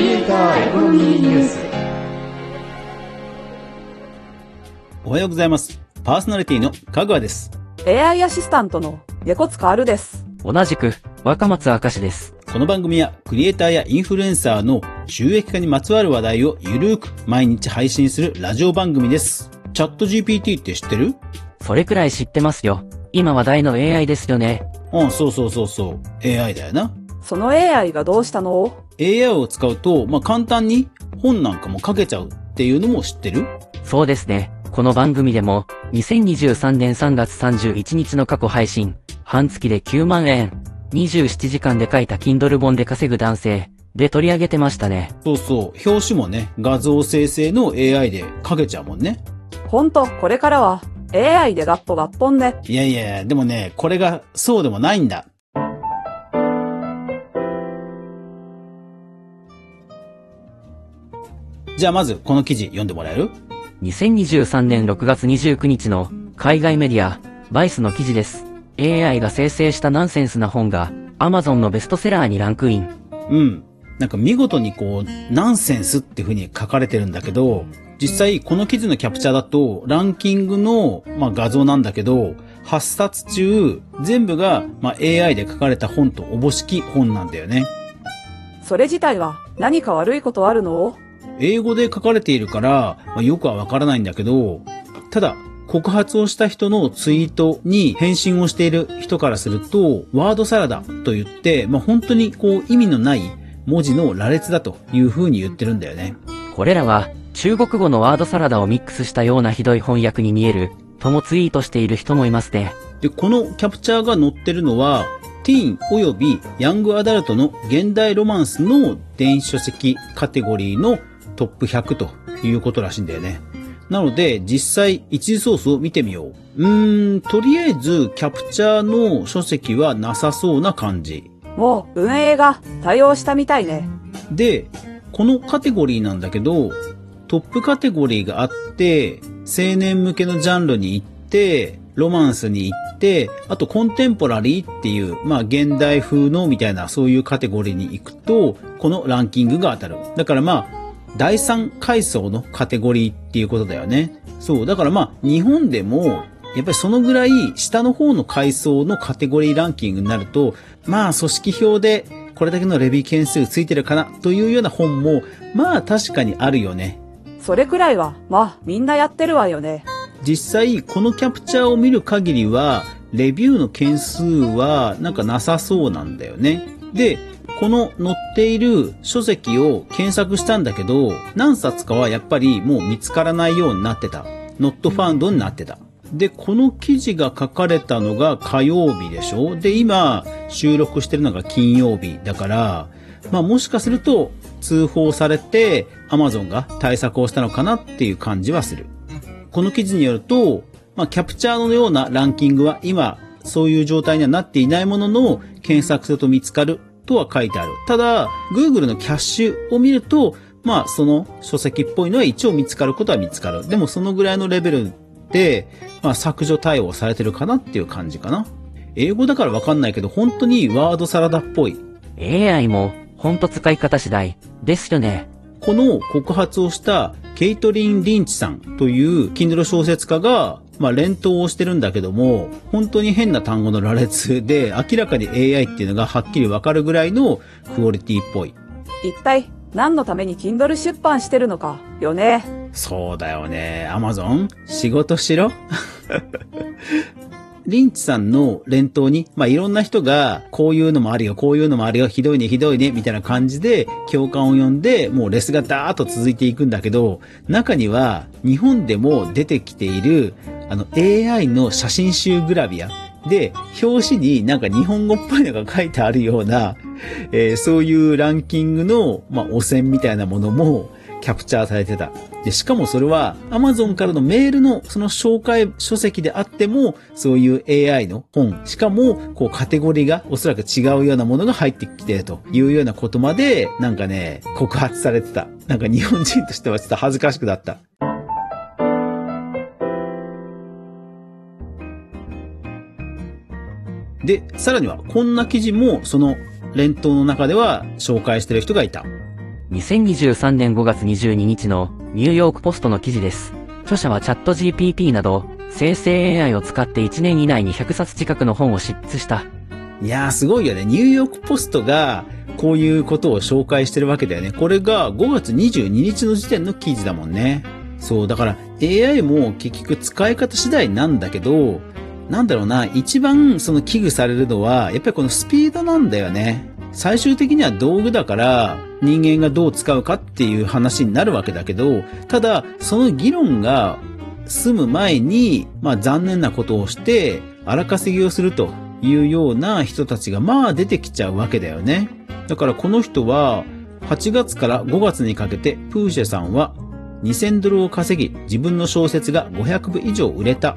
リエイターエコノミーニュースおはようございます。パーソナリティのかぐわです。AI アシスタントの横塚あるです。同じく、若松明石です。この番組はクリエイターやインフルエンサーの収益化にまつわる話題をゆるーく毎日配信するラジオ番組です。チャット GPT って知ってる？それくらい知ってますよ。今話題の AI ですよね。うん、そうそうそうそう。AI だよな。その AI がどうしたの？AI を使うと、まあ、簡単に本なんかも書けちゃうっていうのも知ってる？そうですね。この番組でも、2023年3月31日の過去配信、半月で9万円、27時間で書いた Kindle 本で稼ぐ男性、で取り上げてましたね。そうそう。表紙もね、画像生成の AI で書けちゃうもんね。ほんと、これからは AI でガッポガッポンね。いやいや、でもね、これがそうでもないんだ。じゃあまずこの記事読んでもらえる？2023年6月29日の海外メディア、バイスの記事です。AI が生成したナンセンスな本が Amazon のベストセラーにランクイン。うん。なんか見事にこう、ナンセンスっていう風に書かれてるんだけど、実際この記事のキャプチャーだと、ランキングの、まあ、画像なんだけど、8冊中、全部が、まあ、AI で書かれた本とおぼしき本なんだよね。それ自体は何か悪いことあるの？英語で書かれているから、まあよくはわからないんだけど、ただ、告発をした人のツイートに返信をしている人からすると、ワードサラダと言って、まあ、本当にこう意味のない文字の羅列だという風に言ってるんだよね。これらは中国語のワードサラダをミックスしたようなひどい翻訳に見えるともツイートしている人もいますね。で、このキャプチャーが載ってるのは、ティーン及びヤングアダルトの現代ロマンスの電子書籍カテゴリーのトップ100ということらしいんだよね。なので、実際一次ソースを見てみよう。うーん、とりあえずキャプチャーの書籍はなさそうな感じ。もう運営が対応したみたいね。で、このカテゴリーなんだけど、トップカテゴリーがあって、青年向けのジャンルに行って、ロマンスに行って、あとコンテンポラリーっていう、まあ現代風のみたいなそういうカテゴリーに行くと、このランキングが当たる。だからまあ、第三階層のカテゴリーっていうことだよね。そう。だからまあ、日本でも、やっぱりそのぐらい下の方の階層のカテゴリーランキングになると、まあ組織表でこれだけのレビュー件数ついてるかなというような本も、まあ確かにあるよね。それくらいは、まあみんなやってるわよね。実際このキャプチャーを見る限りは、レビューの件数はなんかなさそうなんだよね。で、この載っている書籍を検索したんだけど、何冊かはやっぱりもう見つからないようになってた。not found になってた。で、この記事が書かれたのが火曜日でしょ？で、今収録してるのが金曜日だから、まあもしかすると通報されて Amazon が対策をしたのかなっていう感じはする。この記事によると、まあ、キャプチャーのようなランキングは今、そういう状態にはなっていないものの、検索すると見つかるとは書いてある。ただ、Google のキャッシュを見ると、まあ、その書籍っぽいのは一応見つかることは見つかる。でも、そのぐらいのレベルで、まあ、削除対応されてるかなっていう感じかな。英語だからわかんないけど、本当にワードサラダっぽい。AI も、ほんと使い方次第、ですよね。この告発をしたケイトリン・リンチさんという Kindle 小説家が、まあ、連投をしてるんだけども、本当に変な単語の羅列で、明らかに AI っていうのがはっきりわかるぐらいのクオリティっぽい。一体何のために Kindle 出版してるのか、よね。そうだよね。アマゾン仕事しろ？リンチさんの連投に、まあ、いろんな人が、こういうのもあるよ、こういうのもあるよ、ひどいね、ひどいね、みたいな感じで、共感を呼んで、もうレスがダーッと続いていくんだけど、中には、日本でも出てきている、あの、AI の写真集グラビア。で、表紙になんか日本語っぽいのが書いてあるような、えーそういうランキングの、まあ、汚染みたいなものも、キャプチャーされてた。で、しかもそれは Amazon からのメールのその紹介書籍であっても、そういう AI の本、しかもこうカテゴリーがおそらく違うようなものが入ってきてるというようなことまで、なんかね、告発されてた。なんか日本人としてはちょっと恥ずかしくなった。で、さらにはこんな記事もその連投の中では紹介してる人がいた。2023年5月22日のニューヨークポストの記事です。著者はチャット GPT など、生成 AI を使って1年以内に100冊近くの本を執筆した。いやーすごいよね。ニューヨークポストがこういうことを紹介してるわけだよね。これが5月22日の時点の記事だもんね。そう、だから AI も結局使い方次第なんだけど、なんだろうな、一番その危惧されるのは、やっぱりこのスピードなんだよね。最終的には道具だから、人間がどう使うかっていう話になるわけだけど、ただ、その議論が済む前に、まあ残念なことをして、荒稼ぎをするというような人たちがまあ出てきちゃうわけだよね。だからこの人は、8月から5月にかけて、プーシェさんは2000ドルを稼ぎ、自分の小説が500部以上売れた、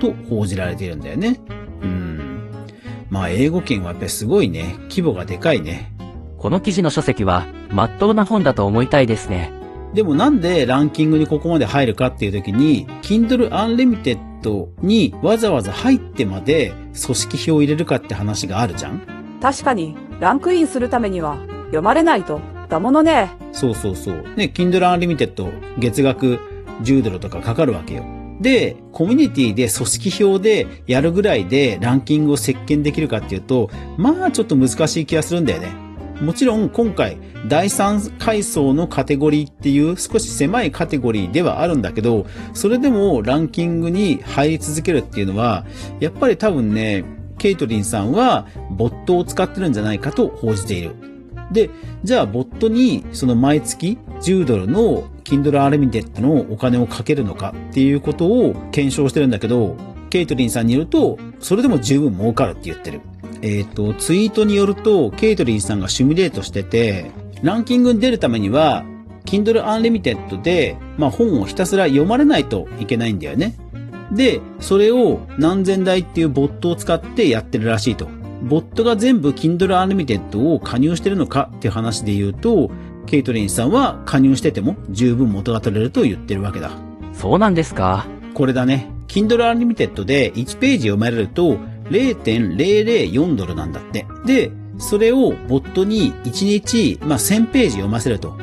と報じられているんだよね。うん。まあ英語圏はやっぱりすごいね。規模がでかいね。この記事の書籍は、まっとうな本だと思いたいですね。でもなんでランキングにここまで入るかっていう時に、Kindle Unlimited にわざわざ入ってまで組織票を入れるかって話があるじゃん？確かに、ランクインするためには、読まれないと、だものね。そうそうそう。ね、Kindle Unlimited 月額10ドルとかかかるわけよ。で、コミュニティで組織票でやるぐらいでランキングを席巻できるかっていうと、まあちょっと難しい気がするんだよね。もちろん今回第三階層のカテゴリーっていう少し狭いカテゴリーではあるんだけど、それでもランキングに入り続けるっていうのは、やっぱり多分ね、ケイトリンさんはボットを使ってるんじゃないかと報じている。で、じゃあ、ボットに、その毎月10ドルの Kindle Unlimited のお金をかけるのかっていうことを検証してるんだけど、ケイトリンさんによると、それでも十分儲かるって言ってる。えっ、と、ツイートによると、ケイトリンさんがシミュレートしてて、ランキングに出るためには、Kindle Unlimited で、まあ本をひたすら読まれないといけないんだよね。で、それを何千台っていうボットを使ってやってるらしいと。ボットが全部 Kindle Unlimited を加入してるのかっていう話で言うと、ケイトリンさんは加入してても十分元が取れると言ってるわけだ。そうなんですかこれだね。Kindle Unlimited で1ページ読まれると0.004ドルなんだって。で、それをボットに1日、まあ、1000ページ読ませると。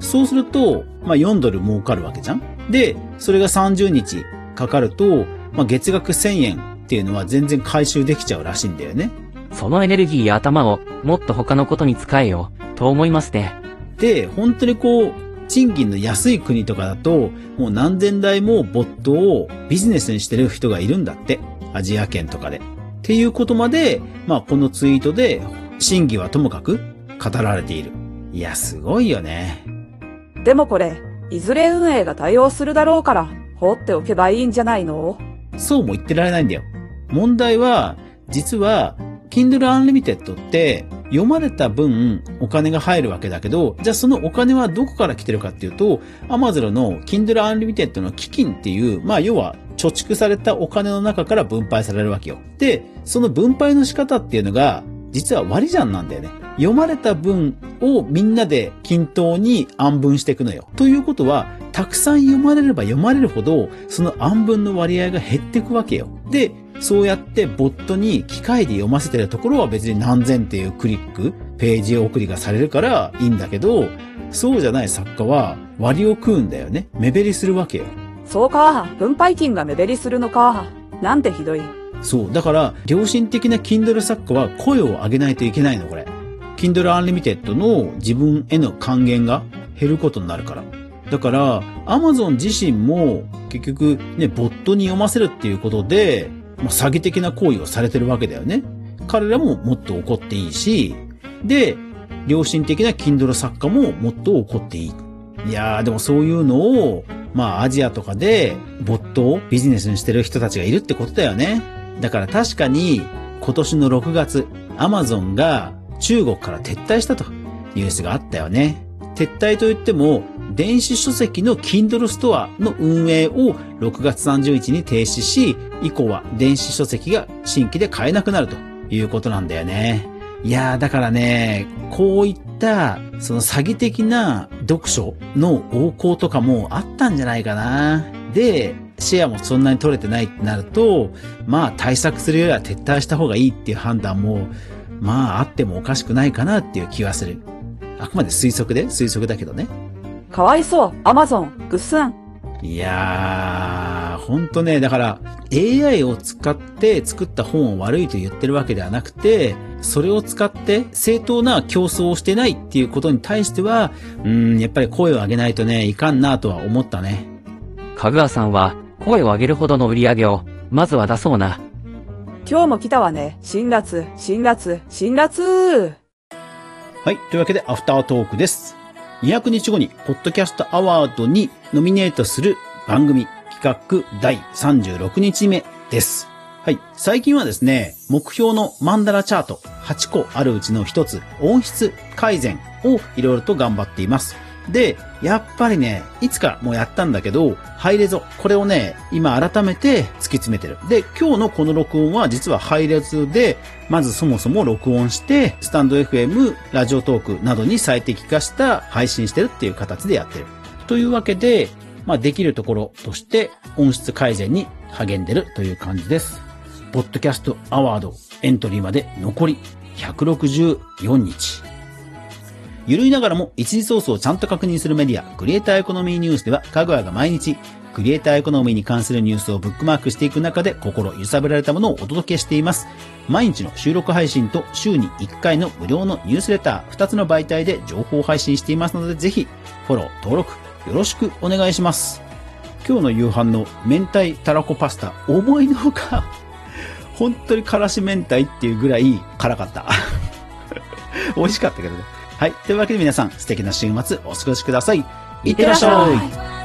そうすると、まあ、4ドル儲かるわけじゃんで、それが30日かかると、まあ、月額1000円っていうのは全然回収できちゃうらしいんだよね。そのエネルギーや頭をもっと他のことに使えよ、と思いますね。で、本当にこう、賃金の安い国とかだと、もう何千台もボットをビジネスにしてる人がいるんだって。アジア圏とかで。っていうことまで、まあこのツイートで、真偽はともかく語られている。いや、すごいよね。でもこれ、いずれ運営が対応するだろうから、放っておけばいいんじゃないの？そうも言ってられないんだよ。問題は、実は、Kindle Unlimited って、読まれた分お金が入るわけだけど、じゃあそのお金はどこから来てるかっていうと、Amazon の Kindle Unlimited の基金っていう、まあ要は貯蓄されたお金の中から分配されるわけよ。で、その分配の仕方っていうのが、実は割り算なんだよね。読まれた分をみんなで均等に暗分していくのよ。ということは、たくさん読まれれば読まれるほど、その暗分の割合が減っていくわけよ。で、そうやってボットに機械で読ませてるところは別に何千っていうクリック、ページ送りがされるからいいんだけど、そうじゃない作家は割を食うんだよね。目減りするわけよ。そうか、分配金が目減りするのか。なんてひどい。そう。だから、良心的な Kindle 作家は声を上げないといけないの、これ。Kindle Unlimited の自分への還元が減ることになるから。だから、Amazon 自身も結局ね、ボットに読ませるっていうことで、まあ、詐欺的な行為をされてるわけだよね。彼らももっと怒っていいし、で、良心的な Kindle 作家ももっと怒っていい。いやー、でもそういうのを、まあアジアとかでボットをビジネスにしてる人たちがいるってことだよね。だから確かに今年の6月、アマゾンが中国から撤退したとニュースがあったよね。撤退といっても、電子書籍の Kindle ストアの運営を6月30日に停止し、以降は電子書籍が新規で買えなくなるということなんだよね。いやー、だからね、こういった、その詐欺的な読書の横行とかもあったんじゃないかな。で、シェアもそんなに取れてないってなると、まあ対策するよりは撤退した方がいいっていう判断も、まああってもおかしくないかなっていう気はする。あくまで推測で、推測だけどね。かわいそう、アマゾン、ぐっすん。いやー、ほんとね、だから、AI を使って作った本を悪いと言ってるわけではなくて、それを使って正当な競争をしてないっていうことに対しては、うーん、やっぱり声を上げないとね、いかんなとは思ったね。かぐわさんは、声を上げるほどの売り上げを、まずは出そうな。今日も来たわね。辛辣、辛辣、辛辣。はい。というわけで、アフタートークです。200日後に、ポッドキャストアワードにノミネートする番組企画第36日目です。はい。最近はですね、目標のマンダラチャート8個あるうちの1つ、音質改善をいろいろと頑張っています。で、やっぱりね、いつかもうやったんだけど、ハイレゾ、これをね、今改めて突き詰めてる。で、今日のこの録音は実はハイレゾで、まずそもそも録音して、スタンド FM、ラジオトークなどに最適化した配信してるっていう形でやってる。というわけで、まあできるところとして音質改善に励んでるという感じです。ポッドキャストアワードエントリーまで残り164日。ゆるいながらも一時ソースをちゃんと確認するメディア、クリエイターエコノミーニュースでは、かぐわが毎日、クリエイターエコノミーに関するニュースをブックマークしていく中で心揺さぶられたものをお届けしています。毎日の収録配信と週に1回の無料のニュースレター、2つの媒体で情報配信していますので、ぜひ、フォロー、登録、よろしくお願いします。今日の夕飯の明太たらこパスタ、思いのほか、本当にからし明太っていうぐらい辛かった。美味しかったけどね。はい。というわけで皆さん、素敵な週末お過ごしください。いってらっしゃい。